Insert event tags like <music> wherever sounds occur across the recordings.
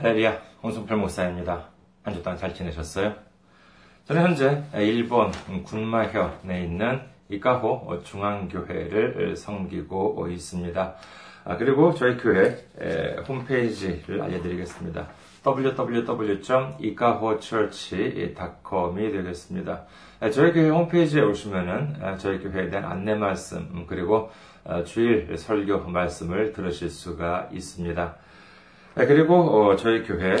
할렐루야, 홍순필 목사입니다. 한 주 동안 잘 지내셨어요? 저는 현재 일본 군마현에 있는 이카호 중앙교회를 섬기고 있습니다. 아, 그리고 저희 교회 홈페이지를 알려드리겠습니다. www.ikahochurch.com이 되겠습니다. 저희 교회 홈페이지에 오시면은 저희 교회에 대한 안내 말씀 그리고 주일 설교 말씀을 들으실 수가 있습니다. 그리고 저희 교회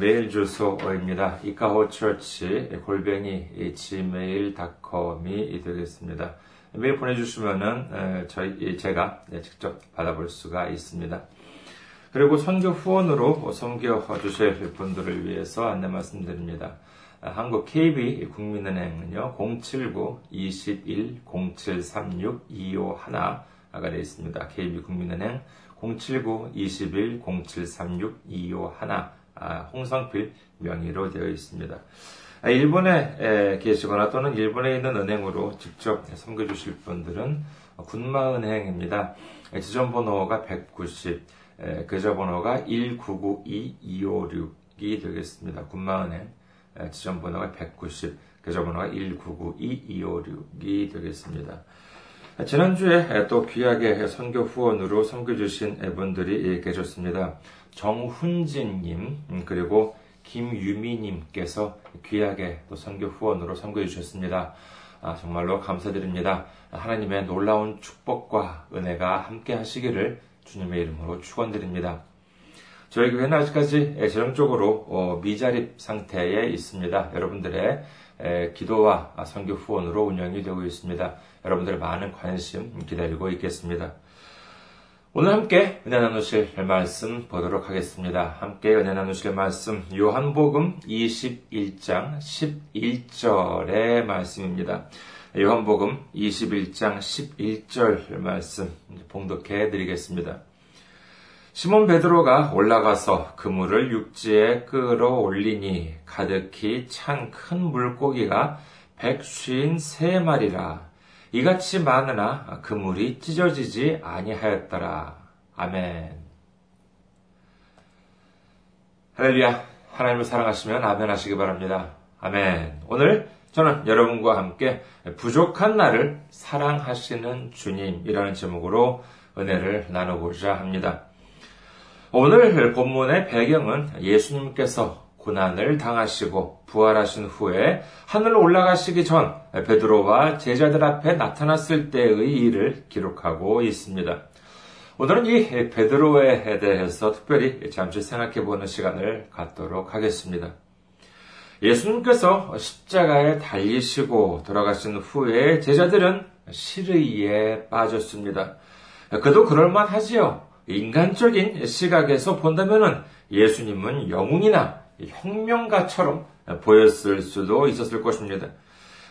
메일 주소입니다. 이카호처치 골뱅이 gmail.com이 되겠습니다. 메일 보내주시면은 저희 제가 직접 받아볼 수가 있습니다. 그리고 선교 후원으로 섬겨 주실 분들을 위해서 안내 말씀드립니다. 한국 KB 국민은행은요 079 21 0736 251 가 되어 있습니다. KB 국민은행 079 21 0736 251 홍성필 명의로 되어 있습니다. 일본에 계시거나 또는 일본에 있는 은행으로 직접 섬겨주실 분들은 군마은행입니다. 지점번호가 190, 계좌번호가 1992256이 되겠습니다. 군마은행 지점번호가 190, 계좌번호가 1992256이 되겠습니다. 지난주에 또 귀하게 선교 후원으로 섬겨주신 분들이 계셨습니다. 정훈진님, 음, 그리고 김유미님께서 귀하게 또 선교 후원으로 섬겨주셨습니다. 아, 정말로 감사드립니다. 하나님의 놀라운 축복과 은혜가 함께 하시기를 주님의 이름으로 축원드립니다. 저희 교회는 아직까지 재정적으로 어, 미자립 상태에 있습니다. 여러분들의 기도와 선교 후원으로 운영이 되고 있습니다. 여러분들의 많은 관심 기다리고 있겠습니다. 오늘 함께 은혜 나누실 말씀 보도록 하겠습니다. 함께 은혜 나누실 말씀 요한복음 21장 11절의 말씀입니다. 요한복음 21장 11절 말씀 봉독해 드리겠습니다. 시몬 베드로가 올라가서 그물을 육지에 끌어올리니 가득히 찬 큰 물고기가 백쉰 세 마리라 이같이 많으나 그물이 찢어지지 아니하였더라. 아멘. 할렐루야. 하나님을 사랑하시면 아멘 하시기 바랍니다. 아멘. 오늘 저는 여러분과 함께 부족한 나를 사랑하시는 주님이라는 제목으로 은혜를 나누고자 합니다. 오늘 본문의 배경은 예수님께서 고난을 당하시고 부활하신 후에 하늘로 올라가시기 전 베드로와 제자들 앞에 나타났을 때의 일을 기록하고 있습니다. 오늘은 이 베드로에 대해서 특별히 잠시 생각해 보는 시간을 갖도록 하겠습니다. 예수님께서 십자가에 달리시고 돌아가신 후에 제자들은 시르이에 빠졌습니다. 그도 그럴만하지요. 인간적인 시각에서 본다면 예수님은 영웅이나 혁명가처럼 보였을 수도 있었을 것입니다.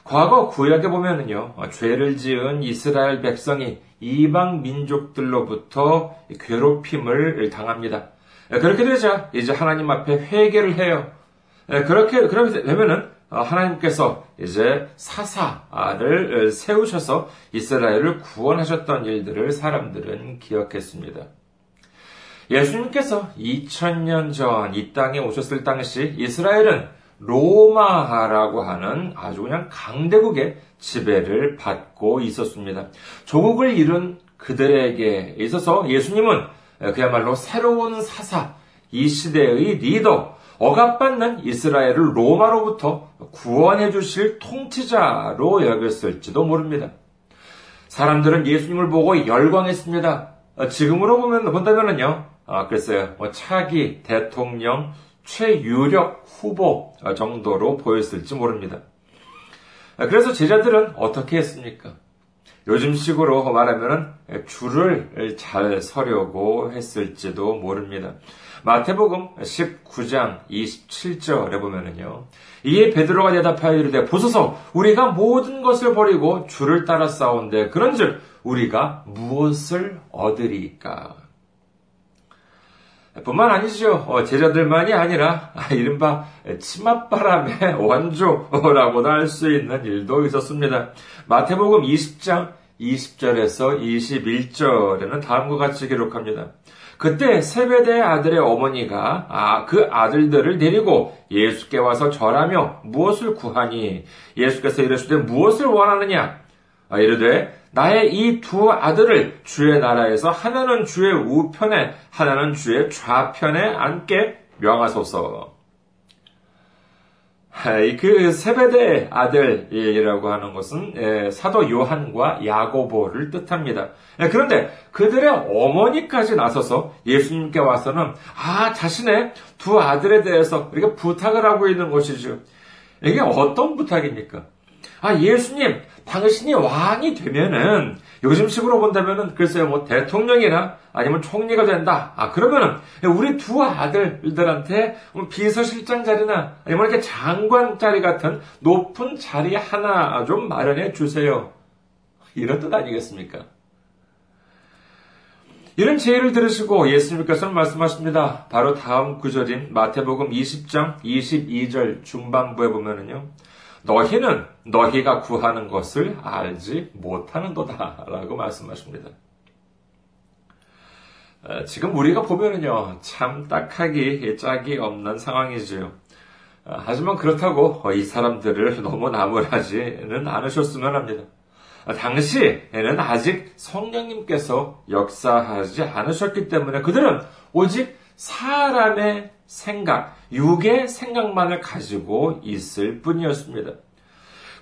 과거 구약에 보면은요, 죄를 지은 이스라엘 백성이 이방 민족들로부터 괴롭힘을 당합니다. 그렇게 되자 이제 하나님 앞에 회개를 해요. 그렇게 그렇게 되면은 하나님께서 이제 사사를 세우셔서 이스라엘을 구원하셨던 일들을 사람들은 기억했습니다. 예수님께서 2000년 전 이 땅에 오셨을 당시 이스라엘은 로마라고 하는 아주 그냥 강대국의 지배를 받고 있었습니다. 조국을 잃은 그들에게 있어서 예수님은 그야말로 새로운 사사, 이 시대의 리더, 억압받는 이스라엘을 로마로부터 구원해 주실 통치자로 여겼을지도 모릅니다. 사람들은 예수님을 보고 열광했습니다. 지금으로 보면 본다면은요, 아, 글쎄요, 뭐 차기 대통령 최유력 후보 정도로 보였을지 모릅니다. 아, 그래서 제자들은 어떻게 했습니까? 요즘식으로 말하면 줄을 잘 서려고 했을지도 모릅니다. 마태복음 19장 27절에 보면은요. 이에 베드로가 대답하여 이르되 보소서 우리가 모든 것을 버리고 줄을 따라 싸운데 그런즉 우리가 무엇을 얻으리까? 뿐만 아니죠. 어, 제자들만이 아니라 아, 이른바 치맛바람의 <laughs> 원조라고도 할 수 있는 일도 있었습니다. 마태복음 20장 20절에서 21절에는 다음과 같이 기록합니다. 그때 세베대의 아들의 어머니가 아, 그 아들들을 데리고 예수께 와서 절하며 무엇을 구하니 예수께서 이르시되 무엇을 원하느냐 아, 이르되 나의 이 두 아들을 주의 나라에서 하나는 주의 우편에 하나는 주의 좌편에 앉게 명하소서. 그 세베대 아들이라고 하는 것은 사도 요한과 야고보를 뜻합니다. 그런데 그들의 어머니까지 나서서 예수님께 와서는 아 자신의 두 아들에 대해서 이렇게 부탁을 하고 있는 것이죠. 이게 어떤 부탁입니까? 아 예수님 당신이 왕이 되면은 요즘식으로 본다면은 글쎄요 뭐 대통령이나 아니면 총리가 된다. 아 그러면은 우리 두 아들들한테 비서실장 자리나 아니면 이렇게 장관 자리 같은 높은 자리 하나 좀 마련해 주세요. 이런 뜻 아니겠습니까? 이런 제의를 들으시고 예수님께서는 말씀하십니다. 바로 다음 구절인 마태복음 20장 22절 중반부에 보면은요. 너희는 너희가 구하는 것을 알지 못하는도다. 라고 말씀하십니다. 지금 우리가 보면은요, 참 딱하기 짝이 없는 상황이지요. 하지만 그렇다고 이 사람들을 너무 나무라지는 않으셨으면 합니다. 당시에는 아직 성령님께서 역사하지 않으셨기 때문에 그들은 오직 사람의 생각, 육의 생각만을 가지고 있을 뿐이었습니다.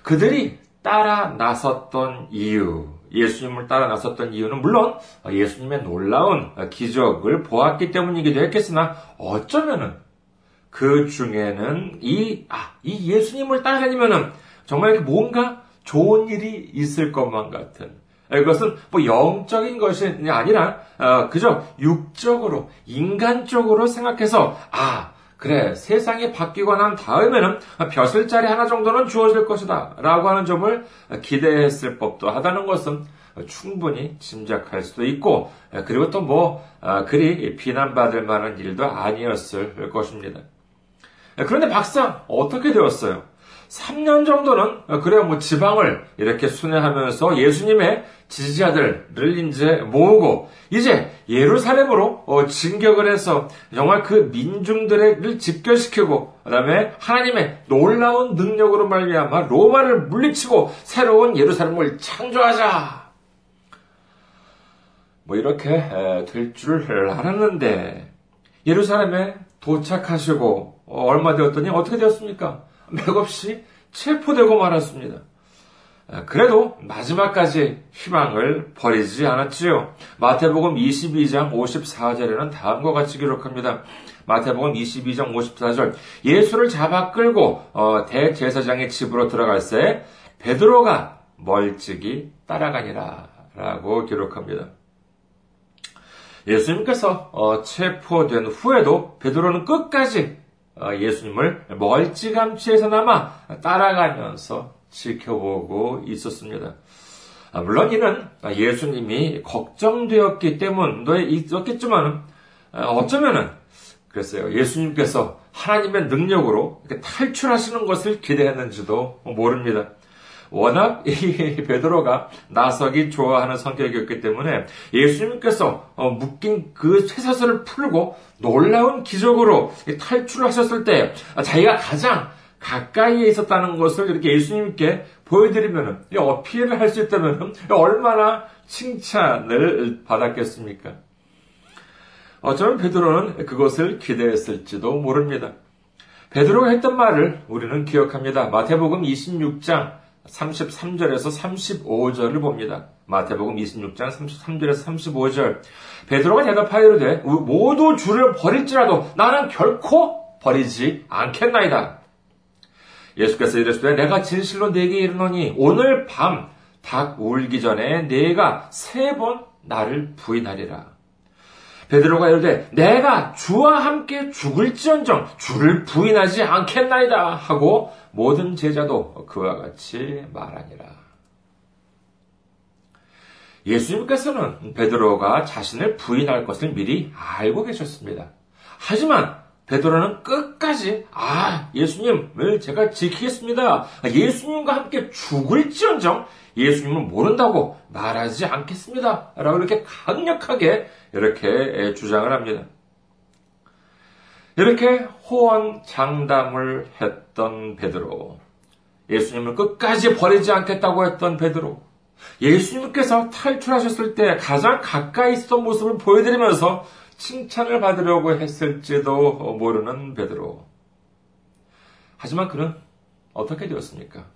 그들이 따라 나섰던 이유, 예수님을 따라 나섰던 이유는 물론 예수님의 놀라운 기적을 보았기 때문이기도 했겠으나 어쩌면은 그 중에는 이, 아, 이 예수님을 따라다니면은 정말 뭔가 좋은 일이 있을 것만 같은 이것은 뭐 영적인 것이 아니라 어, 그저 육적으로 인간적으로 생각해서 아 그래 세상이 바뀌고 난 다음에는 벼슬자리 하나 정도는 주어질 것이다 라고 하는 점을 기대했을 법도 하다는 것은 충분히 짐작할 수도 있고 그리고 또뭐 어, 그리 비난받을 만한 일도 아니었을 것입니다. 그런데 박사 어떻게 되었어요? 3년 정도는 그래야 뭐 지방을 이렇게 순회하면서 예수님의 지지자들을 이제 모으고 이제 예루살렘으로 어, 진격을 해서 정말 그 민중들을 집결시키고 그다음에 하나님의 놀라운 능력으로 말미암아 로마를 물리치고 새로운 예루살렘을 창조하자. 뭐 이렇게 될 줄 알았는데 예루살렘에 도착하시고 어, 얼마 되었더니 어떻게 되었습니까? 맥없이 체포되고 말았습니다. 아, 그래도 마지막까지 희망을 버리지 않았지요. 마태복음 22장 54절에는 다음과 같이 기록합니다. 마태복음 22장 54절 예수를 잡아 끌고 어, 대제사장의 집으로 들어갈 새 베드로가 멀찍이 따라가니라 라고 기록합니다. 예수님께서 어, 체포된 후에도 베드로는 끝까지 어, 예수님을 멀찌감치에서나마 따라가면서 지켜보고 있었습니다. 아, 물론 이는 예수님이 걱정되었기 때문도 있었겠지만 아, 어쩌면은 그랬어요. 예수님께서 하나님의 능력으로 탈출하시는 것을 기대했는지도 모릅니다. 워낙 <laughs> 이 베드로가 나서기 좋아하는 성격이었기 때문에 예수님께서 어, 묶인 그 쇠사슬을 풀고 놀라운 기적으로 탈출하셨을 때 자기가 가장 가까이에 있었다는 것을 이렇게 예수님께 보여드리면 어필을 할 수 있다면 얼마나 칭찬을 받았겠습니까? 어쩌면 베드로는 그것을 기대했을지도 모릅니다. 베드로가 했던 말을 우리는 기억합니다. 마태복음 26장 33절에서 35절을 봅니다. 마태복음 26장 33절에서 35절. 베드로가 대답하여 이르되 모두 주를 버릴지라도 나는 결코 버리지 않겠나이다. 예수께서 이르시되 내가 진실로 네게 이르노니 오늘 밤 닭 울기 전에 네가 세 번 나를 부인하리라. 베드로가 이르되 내가 주와 함께 죽을지언정 주를 부인하지 않겠나이다 하고 모든 제자도 그와 같이 말하니라. 예수님께서는 베드로가 자신을 부인할 것을 미리 알고 계셨습니다. 하지만 베드로는 끝까지 아 예수님을 제가 지키겠습니다. 예수님과 함께 죽을지언정 예수님을 모른다고 말하지 않겠습니다. 라고 이렇게 강력하게 이렇게 주장을 합니다. 이렇게 호언 장담을 했던 베드로. 예수님을 끝까지 버리지 않겠다고 했던 베드로. 예수님께서 탈출하셨을 때 가장 가까이 있었던 모습을 보여드리면서 칭찬을 받으려고 했을지도 모르는 베드로. 하지만 그는 어떻게 되었습니까?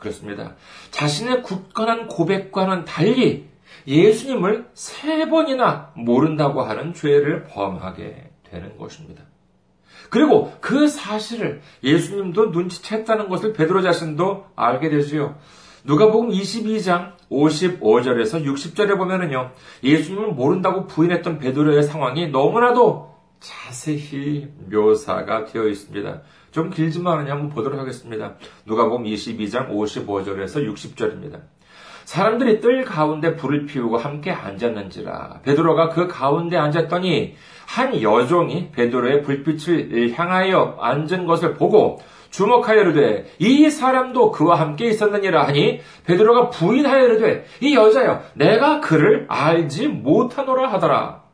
그렇습니다. 자신의 굳건한 고백과는 달리 예수님을 세 번이나 모른다고 하는 죄를 범하게 되는 것입니다. 그리고 그 사실을 예수님도 눈치챘다는 것을 베드로 자신도 알게 되지요. 누가복음 22장 55절에서 60절에 보면은요. 예수님을 모른다고 부인했던 베드로의 상황이 너무나도 자세히 묘사가 되어 있습니다. 좀 길지만은 한번 보도록 하겠습니다. 누가복음 22장 55절에서 60절입니다. 사람들이 뜰 가운데 불을 피우고 함께 앉았는지라 베드로가 그 가운데 앉았더니 한 여종이 베드로의 불빛을 향하여 앉은 것을 보고 주목하여 이르되 이 사람도 그와 함께 있었느니라 하니 베드로가 부인하여 이르되 이 여자여 내가 그를 알지 못하노라 하더라.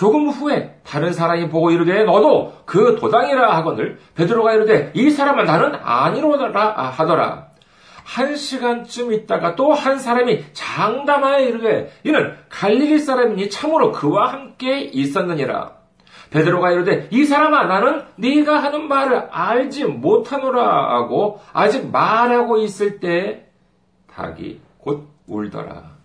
조금 후에 다른 사람이 보고 이르되 너도 그 도당이라 하거늘 베드로가 이르되 이 사람은 나는 아니로라 하더라. 한 시간쯤 있다가 또 한 사람이 장담하여 이르되 이는 갈릴리 사람이니 참으로 그와 함께 있었느니라. 베드로가 이르되 이 사람아 나는 네가 하는 말을 알지 못하노라 하고 아직 말하고 있을 때 닭이 곧 울더라.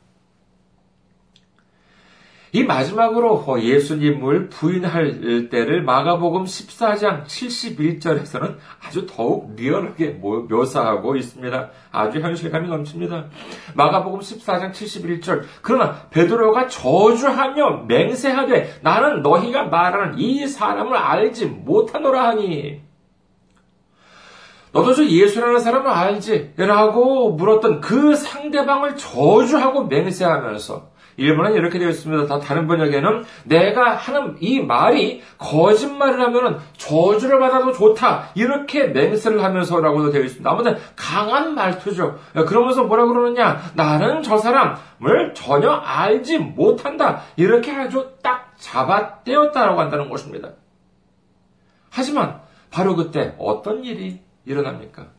이 마지막으로 예수님을 부인할 때를 마가복음 14장 71절에서는 아주 더욱 리얼하게 묘사하고 있습니다. 아주 현실감이 넘칩니다. 마가복음 14장 71절. 그러나 베드로가 저주하며 맹세하되 나는 너희가 말하는 이 사람을 알지 못하노라 하니 너도 저 예수라는 사람을 알지? 라고 물었던 그 상대방을 저주하고 맹세하면서 일본은 이렇게 되어 있습니다. 다 다른 번역에는 내가 하는 이 말이 거짓말을 하면 저주를 받아도 좋다. 이렇게 맹세를 하면서라고도 되어 있습니다. 아무튼 강한 말투죠. 그러면서 뭐라 그러느냐? 나는 저 사람을 전혀 알지 못한다. 이렇게 아주 딱 잡아떼었다라고 한다는 것입니다. 하지만 바로 그때 어떤 일이 일어납니까?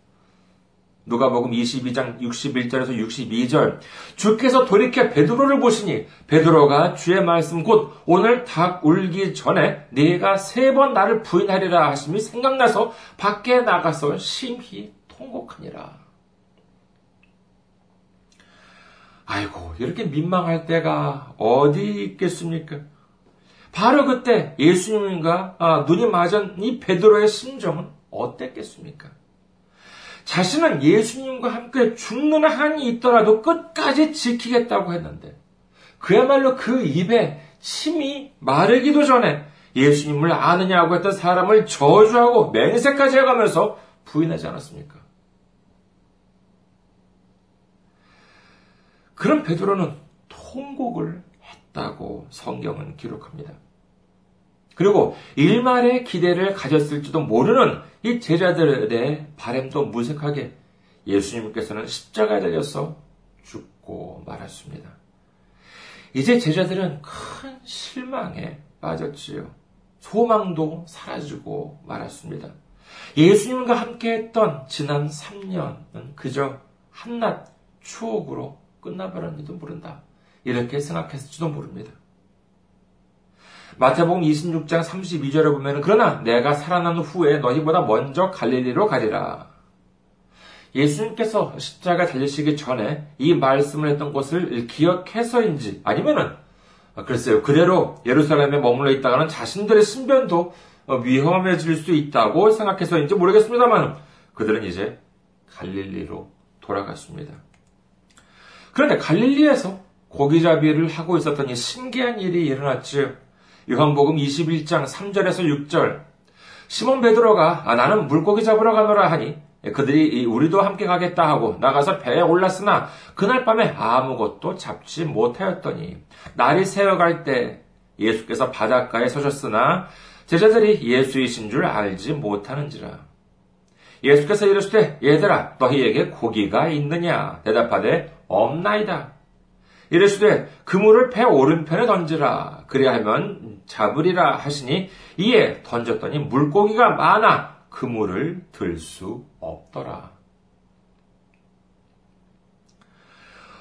누가복음 22장 61절에서 62절 주께서 돌이켜 베드로를 보시니 베드로가 주의 말씀 곧 오늘 닭 울기 전에 네가 세 번 나를 부인하리라 하심이 생각나서 밖에 나가서 심히 통곡하니라. 아이고 이렇게 민망할 때가 어디 있겠습니까? 바로 그때 예수님과 아, 눈이 맞은 이 베드로의 심정은 어땠겠습니까? 자신은 예수님과 함께 죽는 한이 있더라도 끝까지 지키겠다고 했는데 그야말로 그 입에 침이 마르기도 전에 예수님을 아느냐고 했던 사람을 저주하고 맹세까지 해가면서 부인하지 않았습니까? 그런 베드로는 통곡을 했다고 성경은 기록합니다. 그리고 일말의 기대를 가졌을지도 모르는 이 제자들의 바램도 무색하게 예수님께서는 십자가에 달려서 죽고 말았습니다. 이제 제자들은 큰 실망에 빠졌지요. 소망도 사라지고 말았습니다. 예수님과 함께 했던 지난 3년은 그저 한낱 추억으로 끝나버렸는지도 모른다. 이렇게 생각했을지도 모릅니다. 마태복음 26장 32절에 보면 그러나 내가 살아난 후에 너희보다 먼저 갈릴리로 가리라. 예수님께서 십자가 달리시기 전에 이 말씀을 했던 것을 기억해서인지 아니면은 글쎄요 그대로 예루살렘에 머물러 있다가는 자신들의 신변도 위험해질 수 있다고 생각해서인지 모르겠습니다만 그들은 이제 갈릴리로 돌아갔습니다. 그런데 갈릴리에서 고기잡이를 하고 있었더니 신기한 일이 일어났지요. 요한복음 21장 3절에서 6절 시몬 베드로가 아, 나는 물고기 잡으러 가노라 하니 그들이 우리도 함께 가겠다 하고 나가서 배에 올랐으나 그날 밤에 아무것도 잡지 못하였더니 날이 새어갈 때 예수께서 바닷가에 서셨으나 제자들이 예수이신 줄 알지 못하는지라. 예수께서 이르시되 얘들아 너희에게 고기가 있느냐 대답하되 없나이다. 이르시되 그물을 배 오른편에 던지라 그리하면 잡으리라 하시니 이에 던졌더니 물고기가 많아 그물을 들 수 없더라.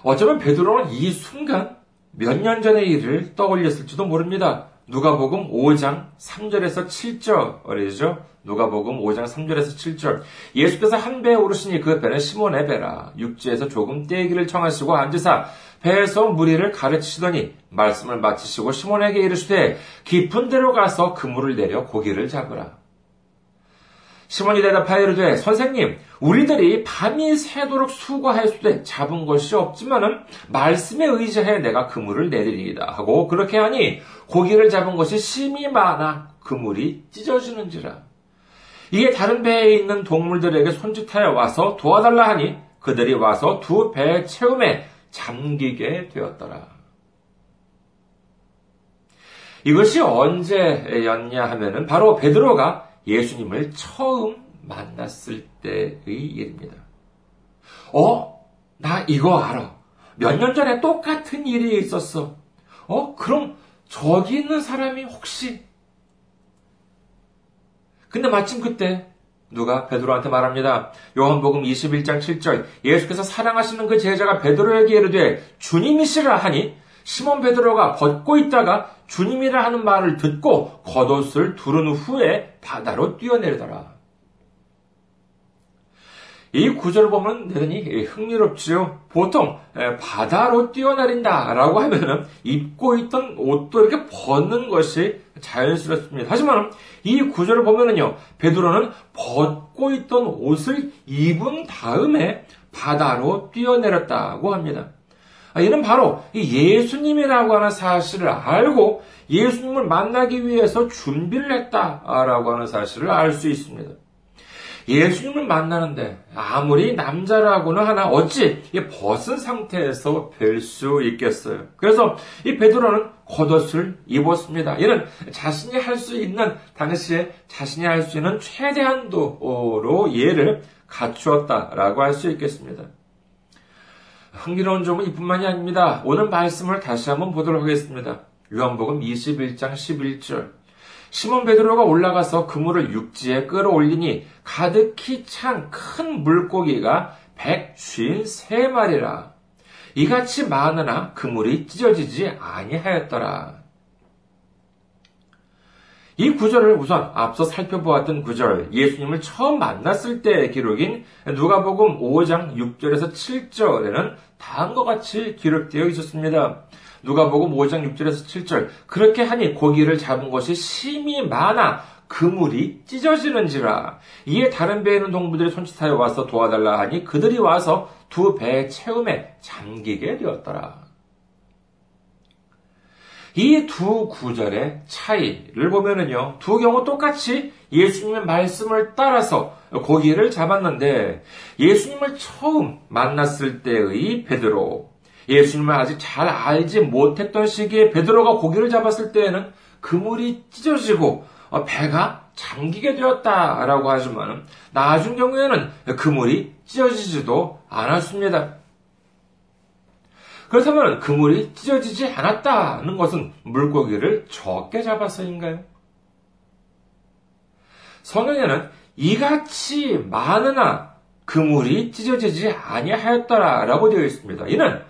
어쩌면 베드로는 이 순간 몇 년 전의 일을 떠올렸을지도 모릅니다. 누가복음 5장 3절에서 7절이죠. 누가복음 5장 3절에서 7절. 예수께서 한 배에 오르시니 그 배는 시몬의 배라. 육지에서 조금 떼기를 청하시고 앉으사 배에서 무리를 가르치시더니 말씀을 마치시고 시몬에게 이르시되 깊은 데로 가서 그물을 내려 고기를 잡으라. 시몬이 대답하여 이르되 선생님 우리들이 밤이 새도록 수고하였으되 잡은 것이 없지만은 말씀에 의지해 내가 그물을 내리리이다 하고 그렇게 하니 고기를 잡은 것이 심이 많아 그물이 찢어지는지라 이게 다른 배에 있는 동물들에게 손짓하여 와서 도와달라 하니 그들이 와서 두배 채움에 잠기게 되었더라. 이것이 언제였냐 하면은 바로 베드로가 예수님을 처음 만났을 때의 일입니다. 어? 나 이거 알아. 몇 년 전에 똑같은 일이 있었어. 어? 그럼 저기 있는 사람이 혹시? 근데 마침 그때 누가 베드로한테 말합니다. 요한복음 21장 7절 예수께서 사랑하시는 그 제자가 베드로에게 이르되 주님이시라 하니 시몬 베드로가 벗고 있다가 주님이라 하는 말을 듣고 겉옷을 두른 후에 바다로 뛰어내리더라. 이 구절을 보면 대단히 흥미롭지요. 보통 바다로 뛰어내린다라고 하면은 입고 있던 옷도 이렇게 벗는 것이 자연스럽습니다. 하지만 이 구절을 보면은요, 베드로는 벗고 있던 옷을 입은 다음에 바다로 뛰어내렸다고 합니다. 아, 이는 바로 예수님이라고 하는 사실을 알고 예수님을 만나기 위해서 준비를 했다라고 하는 사실을 알 수 있습니다. 예수님을 만나는데 아무리 남자라고는 하나 어찌 벗은 상태에서 뵐 수 있겠어요. 그래서 이 베드로는 겉옷을 입었습니다. 이는 자신이 할 수 있는 당시에 자신이 할 수 있는 최대한도로 예를 갖추었다라고 할 수 있겠습니다. 흥미로운 점은 이뿐만이 아닙니다. 오늘 말씀을 다시 한번 보도록 하겠습니다. 요한복음 21장 11절. 시몬 베드로가 올라가서 그물을 육지에 끌어올리니 가득히 찬 큰 물고기가 153마리라. 이같이 많으나 그물이 찢어지지 아니하였더라. 이 구절을 우선 앞서 살펴보았던 구절, 예수님을 처음 만났을 때의 기록인 누가복음 5장 6절에서 7절에는 다음과 같이 기록되어 있었습니다. 누가복음 5장 6절에서 7절 그렇게 하니 고기를 잡은 것이 심이 많아 그물이 찢어지는지라 이에 다른 배에 있는 동무들이 손짓하여 와서 도와달라 하니 그들이 와서 두 배의 채움에 잠기게 되었더라. 이 두 구절의 차이를 보면은요, 두 경우 똑같이 예수님의 말씀을 따라서 고기를 잡았는데, 예수님을 처음 만났을 때의 베드로, 예수님을 아직 잘 알지 못했던 시기에 베드로가 고기를 잡았을 때에는 그물이 찢어지고 어, 배가 잠기게 되었다라고 하지만 나중 경우에는 그물이 찢어지지도 않았습니다. 그렇다면 그물이 찢어지지 않았다는 것은 물고기를 적게 잡았어인가요? 성경에는 이같이 많으나 그물이 찢어지지 아니하였더라라고 되어 있습니다. 이는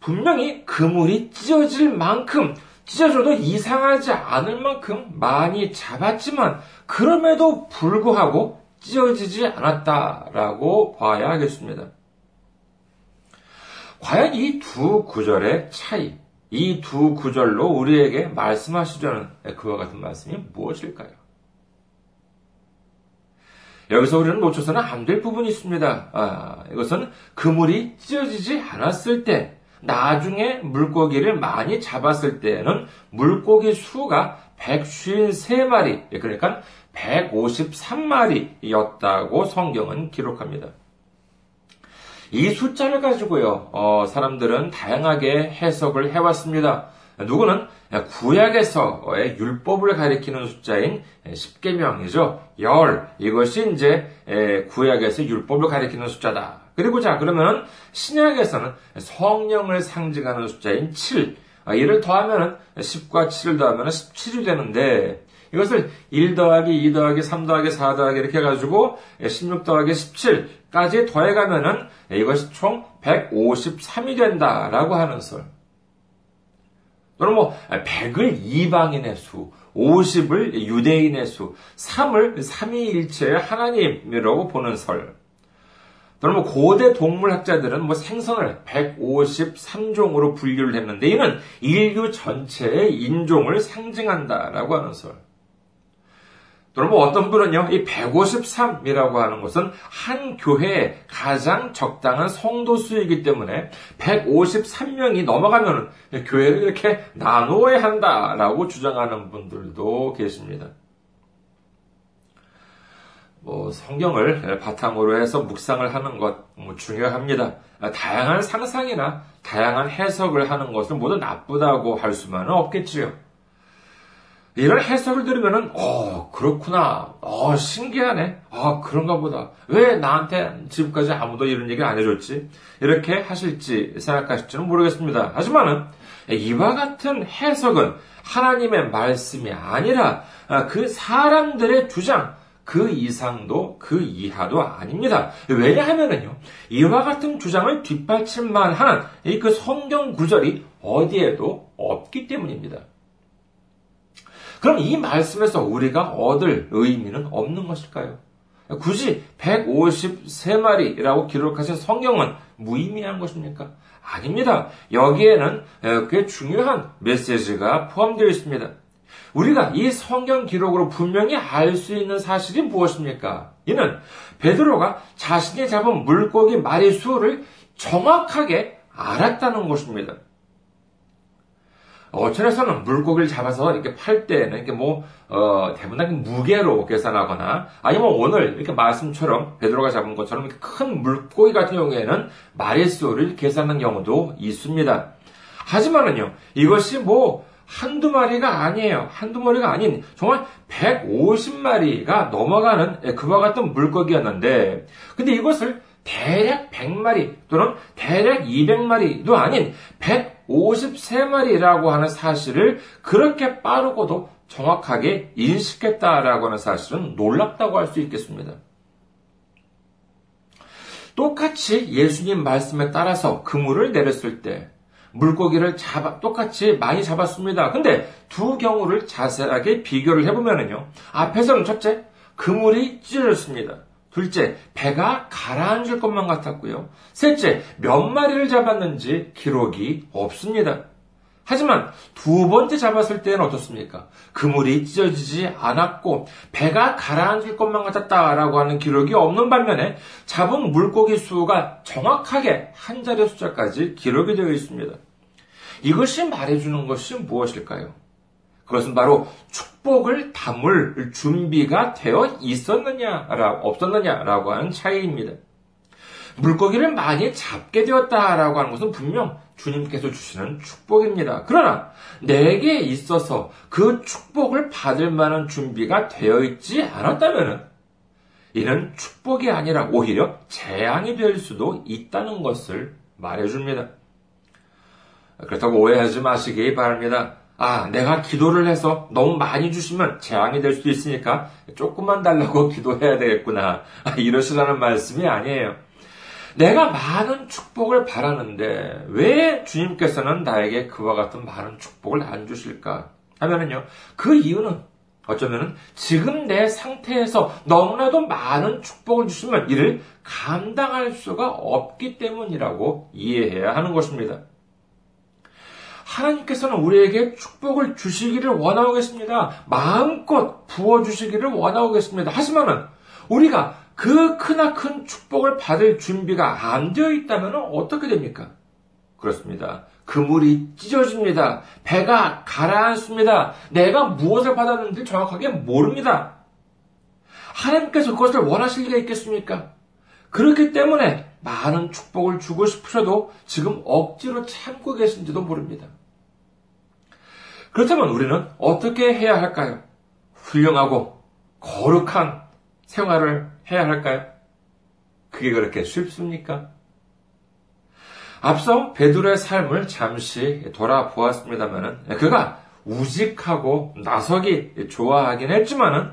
분명히 그물이 찢어질 만큼 찢어져도 이상하지 않을 만큼 많이 잡았지만 그럼에도 불구하고 찢어지지 않았다라고 봐야 하겠습니다. 과연 이 두 구절의 차이, 이 두 구절로 우리에게 말씀하시려는 그와 같은 말씀이 무엇일까요? 여기서 우리는 놓쳐서는 안 될 부분이 있습니다. 아, 이것은 그물이 찢어지지 않았을 때, 나중에 물고기를 많이 잡았을 때는 물고기 수가 153마리, 그러니까 153마리였다고 성경은 기록합니다. 이 숫자를 가지고요, 어, 사람들은 다양하게 해석을 해왔습니다. 누구는 구약에서의 율법을 가리키는 숫자인 10계명이죠. 열 이것이 이제 구약에서 율법을 가리키는 숫자다. 그리고 자 그러면 신약에서는 성령을 상징하는 숫자인 7 이를 더하면 10과 7을 더하면 17이 되는데 이것을 1 더하기 2 더하기 3 더하기 4 더하기 이렇게 해가지고 16 더하기 17까지 더해가면은 이것이 총 153이 된다라고 하는 설. 또는 뭐 100을 이방인의 수, 50을 유대인의 수, 3을 삼위일체의 하나님이라고 보는 설. 또는 뭐 고대 동물학자들은 뭐 생선을 153종으로 분류를 했는데 이는 인류 전체의 인종을 상징한다라고 하는 설. 또는 뭐 어떤 분은요, 이 153이라고 하는 것은 한 교회의 가장 적당한 성도 수이기 때문에 153명이 넘어가면 교회를 이렇게 나누어야 한다라고 주장하는 분들도 계십니다. 뭐 성경을 바탕으로 해서 묵상을 하는 것뭐 중요합니다. 다양한 상상이나 다양한 해석을 하는 것은 모두 나쁘다고 할 수만은 없겠지요. 이런 해석을 들으면은, 어, 그렇구나. 어, 신기하네. 아, 그런가 보다. 왜 나한테 지금까지 아무도 이런 얘기 안 해줬지? 이렇게 하실지 생각하실지는 모르겠습니다. 하지만은, 이와 같은 해석은 하나님의 말씀이 아니라 아, 그 사람들의 주장, 그 이상도 그 이하도 아닙니다. 왜냐하면은요, 이와 같은 주장을 뒷받칠 만한 이그 성경 구절이 어디에도 없기 때문입니다. 그럼 이 말씀에서 우리가 얻을 의미는 없는 것일까요? 굳이 153마리라고 기록하신 성경은 무의미한 것입니까? 아닙니다. 여기에는 꽤 중요한 메시지가 포함되어 있습니다. 우리가 이 성경 기록으로 분명히 알 수 있는 사실이 무엇입니까? 이는 베드로가 자신이 잡은 물고기 마리 수를 정확하게 알았다는 것입니다. 어천에서는 물고기를 잡아서 이렇게 팔 때는 이렇게 뭐, 어, 대부분 무게로 계산하거나, 아니면 오늘 이렇게 말씀처럼, 베드로가 잡은 것처럼 큰 물고기 같은 경우에는 마리수를 계산하는 경우도 있습니다. 하지만은요, 이것이 뭐, 한두 마리가 아니에요. 한두 마리가 아닌, 정말 150마리가 넘어가는 그와 같은 물고기였는데, 근데 이것을 대략 100마리 또는 대략 200마리도 아닌 153마리라고 하는 사실을 그렇게 빠르고도 정확하게 인식했다라고 하는 사실은 놀랍다고 할 수 있겠습니다. 똑같이 예수님 말씀에 따라서 그물을 내렸을 때 물고기를 잡아 똑같이 많이 잡았습니다. 근데 두 경우를 자세하게 비교를 해보면요. 앞에서는 첫째 그물이 찢어졌습니다. 둘째, 배가 가라앉을 것만 같았고요. 셋째, 몇 마리를 잡았는지 기록이 없습니다. 하지만 두 번째 잡았을 때는 어떻습니까? 그물이 찢어지지 않았고 배가 가라앉을 것만 같았다라고 하는 기록이 없는 반면에 잡은 물고기 수가 정확하게 한 자리 숫자까지 기록이 되어 있습니다. 이것이 말해주는 것이 무엇일까요? 그것은 바로 축복을 담을 준비가 되어 있었느냐, 없었느냐라고 하는 차이입니다. 물고기를 많이 잡게 되었다라고 하는 것은 분명 주님께서 주시는 축복입니다. 그러나 내게 있어서 그 축복을 받을 만한 준비가 되어 있지 않았다면 이는 축복이 아니라 오히려 재앙이 될 수도 있다는 것을 말해줍니다. 그렇다고 오해하지 마시기 바랍니다. 아, 내가 기도를 해서 너무 많이 주시면 재앙이 될 수도 있으니까 조금만 달라고 <laughs> 기도해야 되겠구나. 아, 이러시라는 말씀이 아니에요. 내가 많은 축복을 바라는데 왜 주님께서는 나에게 그와 같은 많은 축복을 안 주실까? 하면은요, 그 이유는 어쩌면은 지금 내 상태에서 너무나도 많은 축복을 주시면 이를 감당할 수가 없기 때문이라고 이해해야 하는 것입니다. 하나님께서는 우리에게 축복을 주시기를 원하고 계십니다. 마음껏 부어주시기를 원하고 계십니다. 하지만은 우리가 그 크나큰 축복을 받을 준비가 안 되어 있다면 어떻게 됩니까? 그렇습니다. 그물이 찢어집니다. 배가 가라앉습니다. 내가 무엇을 받았는지 정확하게 모릅니다. 하나님께서 그것을 원하실 리가 있겠습니까? 그렇기 때문에 많은 축복을 주고 싶으셔도 지금 억지로 참고 계신지도 모릅니다. 그렇다면 우리는 어떻게 해야 할까요? 훌륭하고 거룩한 생활을 해야 할까요? 그게 그렇게 쉽습니까? 앞서 베드로의 삶을 잠시 돌아보았습니다만은 그가 우직하고 나서기 좋아하긴 했지만은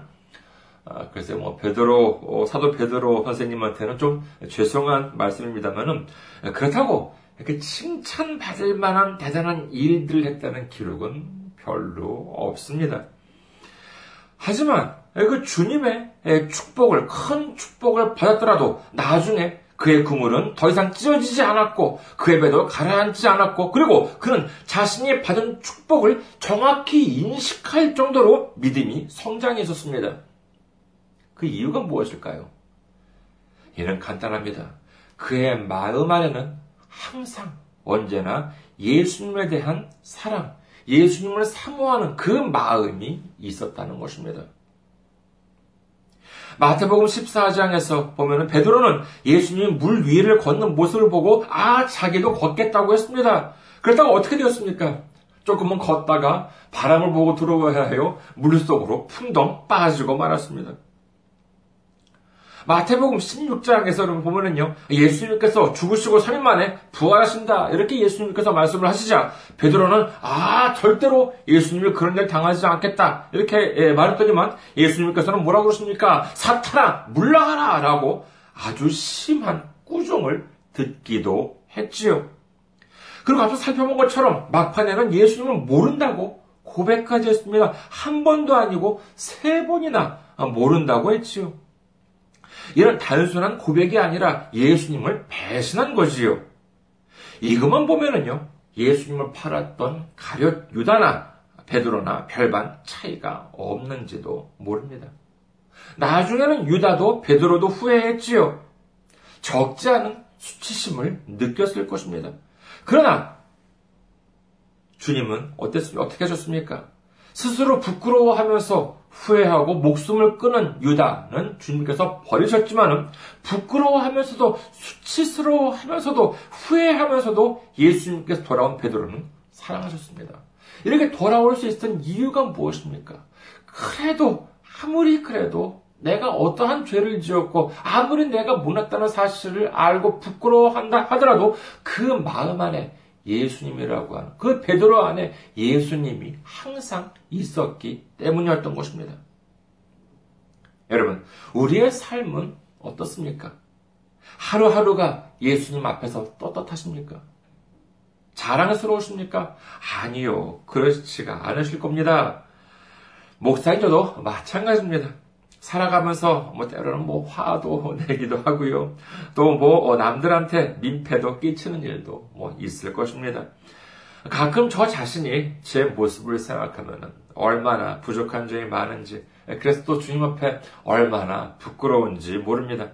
아, 글쎄 뭐 베드로 어, 사도 베드로 선생님한테는 좀 죄송한 말씀입니다만은 그렇다고 이렇게 칭찬받을 만한 대단한 일들을 했다는 기록은 별로 없습니다. 하지만 그 주님의 축복을 큰 축복을 받았더라도 나중에 그의 그물은 더 이상 찢어지지 않았고 그의 배도 가라앉지 않았고 그리고 그는 자신이 받은 축복을 정확히 인식할 정도로 믿음이 성장했었습니다. 그 이유가 무엇일까요? 이는 간단합니다. 그의 마음 안에는 항상 언제나 예수님에 대한 사랑, 예수님을 사모하는 그 마음이 있었다는 것입니다. 마태복음 14장에서 보면은 베드로는 예수님이 물 위를 걷는 모습을 보고 아 자기도 걷겠다고 했습니다. 그렇다고 어떻게 되었습니까? 조금은 걷다가 바람을 보고 들어와야 해요. 물 속으로 풍덩 빠지고 말았습니다. 마태복음 16장에서는 보면은요, 예수님께서 죽으시고 3일 만에 부활하신다. 이렇게 예수님께서 말씀을 하시자, 베드로는, 아, 절대로 예수님이 그런 일 당하지 않겠다. 이렇게 예, 말했더니만, 예수님께서는 뭐라고 그러십니까? 사탄아, 물러가라! 라고 아주 심한 꾸중을 듣기도 했지요. 그리고 앞서 살펴본 것처럼, 막판에는 예수님을 모른다고 고백까지 했습니다. 한 번도 아니고 세 번이나 모른다고 했지요. 이런 단순한 고백이 아니라 예수님을 배신한 거지요. 이것만 보면은요, 예수님을 팔았던 가룟 유다나 베드로나 별반 차이가 없는지도 모릅니다. 나중에는 유다도 베드로도 후회했지요. 적지 않은 수치심을 느꼈을 것입니다. 그러나 주님은 어땠습니까? 어떻게 하셨습니까? 스스로 부끄러워하면서 후회하고 목숨을 끊은 유다는 주님께서 버리셨지만은 부끄러워하면서도 수치스러워하면서도 후회하면서도 예수님께서 돌아온 베드로는 사랑하셨습니다. 이렇게 돌아올 수 있었던 이유가 무엇입니까? 그래도 아무리 그래도 내가 어떠한 죄를 지었고 아무리 내가 못났다는 사실을 알고 부끄러워한다 하더라도 그 마음 안에 예수님이라고 하는 그 베드로 안에 예수님이 항상 있었기 때문이었던 것입니다. 여러분, 우리의 삶은 어떻습니까? 하루하루가 예수님 앞에서 떳떳하십니까? 자랑스러우십니까? 아니요. 그렇지가 않으실 겁니다. 목사인 저도 마찬가지입니다. 살아가면서 뭐 때로는 뭐 화도 <laughs> 내기도 하고요. 또뭐 어, 남들한테 민폐도 끼치는 일도 뭐 있을 것입니다. 가끔 저 자신이 제 모습을 생각하면 얼마나 부족한 점이 많은지, 그래서 또 주님 앞에 얼마나 부끄러운지 모릅니다.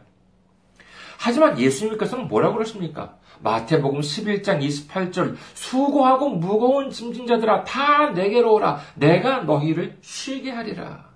하지만 예수님께서는 뭐라고 그러십니까? 마태복음 11장 28절 수고하고 무거운 짐진 자들아 다 내게로 오라 내가 너희를 쉬게 하리라.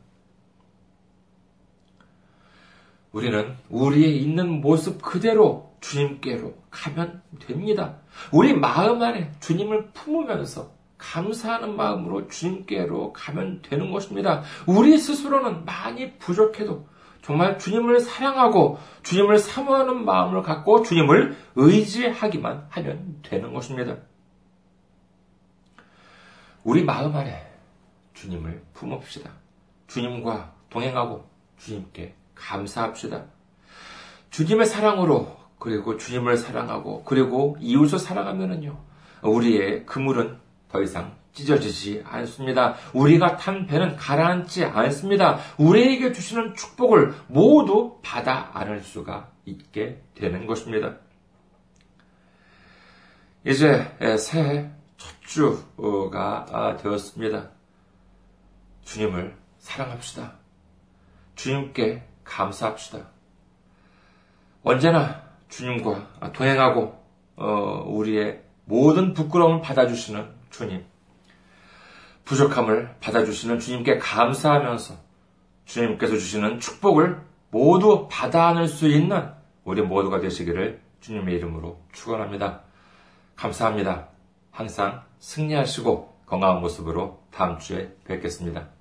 우리는 우리의 있는 모습 그대로 주님께로 가면 됩니다. 우리 마음 안에 주님을 품으면서 감사하는 마음으로 주님께로 가면 되는 것입니다. 우리 스스로는 많이 부족해도 정말 주님을 사랑하고 주님을 사모하는 마음을 갖고 주님을 의지하기만 하면 되는 것입니다. 우리 마음 안에 주님을 품읍시다. 주님과 동행하고 주님께 감사합시다. 주님의 사랑으로 그리고 주님을 사랑하고 그리고 이웃을 사랑하면은요 우리의 그물은 더 이상 찢어지지 않습니다. 우리가 탄 배는 가라앉지 않습니다. 우리에게 주시는 축복을 모두 받아 안을 수가 있게 되는 것입니다. 이제 새해 첫 주가 되었습니다. 주님을 사랑합시다. 주님께 감사합시다. 언제나 주님과 동행하고 어, 우리의 모든 부끄러움을 받아주시는 주님, 부족함을 받아주시는 주님께 감사하면서 주님께서 주시는 축복을 모두 받아 안을 수 있는 우리 모두가 되시기를 주님의 이름으로 축원합니다. 감사합니다. 항상 승리하시고 건강한 모습으로 다음 주에 뵙겠습니다.